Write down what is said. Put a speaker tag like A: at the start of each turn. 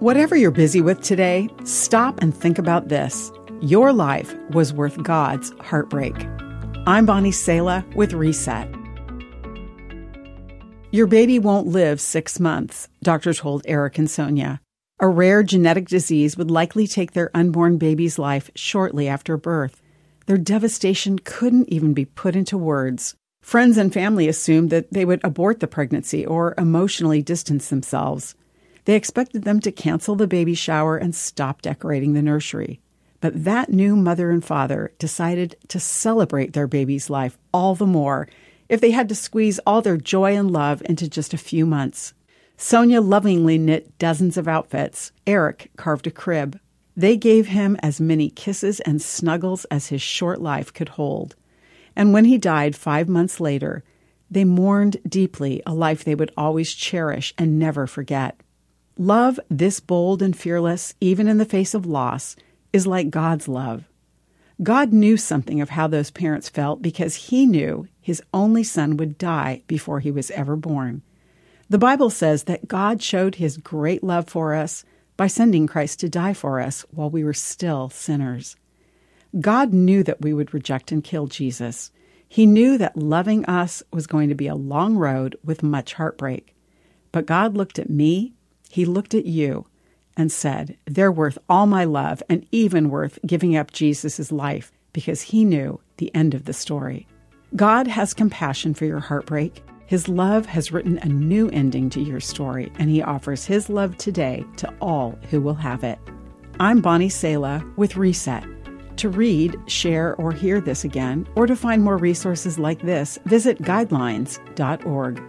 A: Whatever you're busy with today, stop and think about this. Your life was worth God's heartbreak. I'm Bonnie Sala with Reset. Your baby won't live six months, doctor told Eric and Sonia. A rare genetic disease would likely take their unborn baby's life shortly after birth. Their devastation couldn't even be put into words. Friends and family assumed that they would abort the pregnancy or emotionally distance themselves. They expected them to cancel the baby shower and stop decorating the nursery. But that new mother and father decided to celebrate their baby's life all the more if they had to squeeze all their joy and love into just a few months. Sonia lovingly knit dozens of outfits. Eric carved a crib. They gave him as many kisses and snuggles as his short life could hold. And when he died five months later, they mourned deeply a life they would always cherish and never forget. Love this bold and fearless, even in the face of loss, is like God's love. God knew something of how those parents felt because he knew his only son would die before he was ever born. The Bible says that God showed his great love for us by sending Christ to die for us while we were still sinners. God knew that we would reject and kill Jesus. He knew that loving us was going to be a long road with much heartbreak. But God looked at me, He looked at you, and said, They're worth all my love and even worth giving up Jesus' life because he knew the end of the story. God has compassion for your heartbreak. His love has written a new ending to your story, and he offers his love today to all who will have it. I'm Bonnie Sala with Reset. To read, share, or hear this again, or to find more resources like this, visit guidelines.org.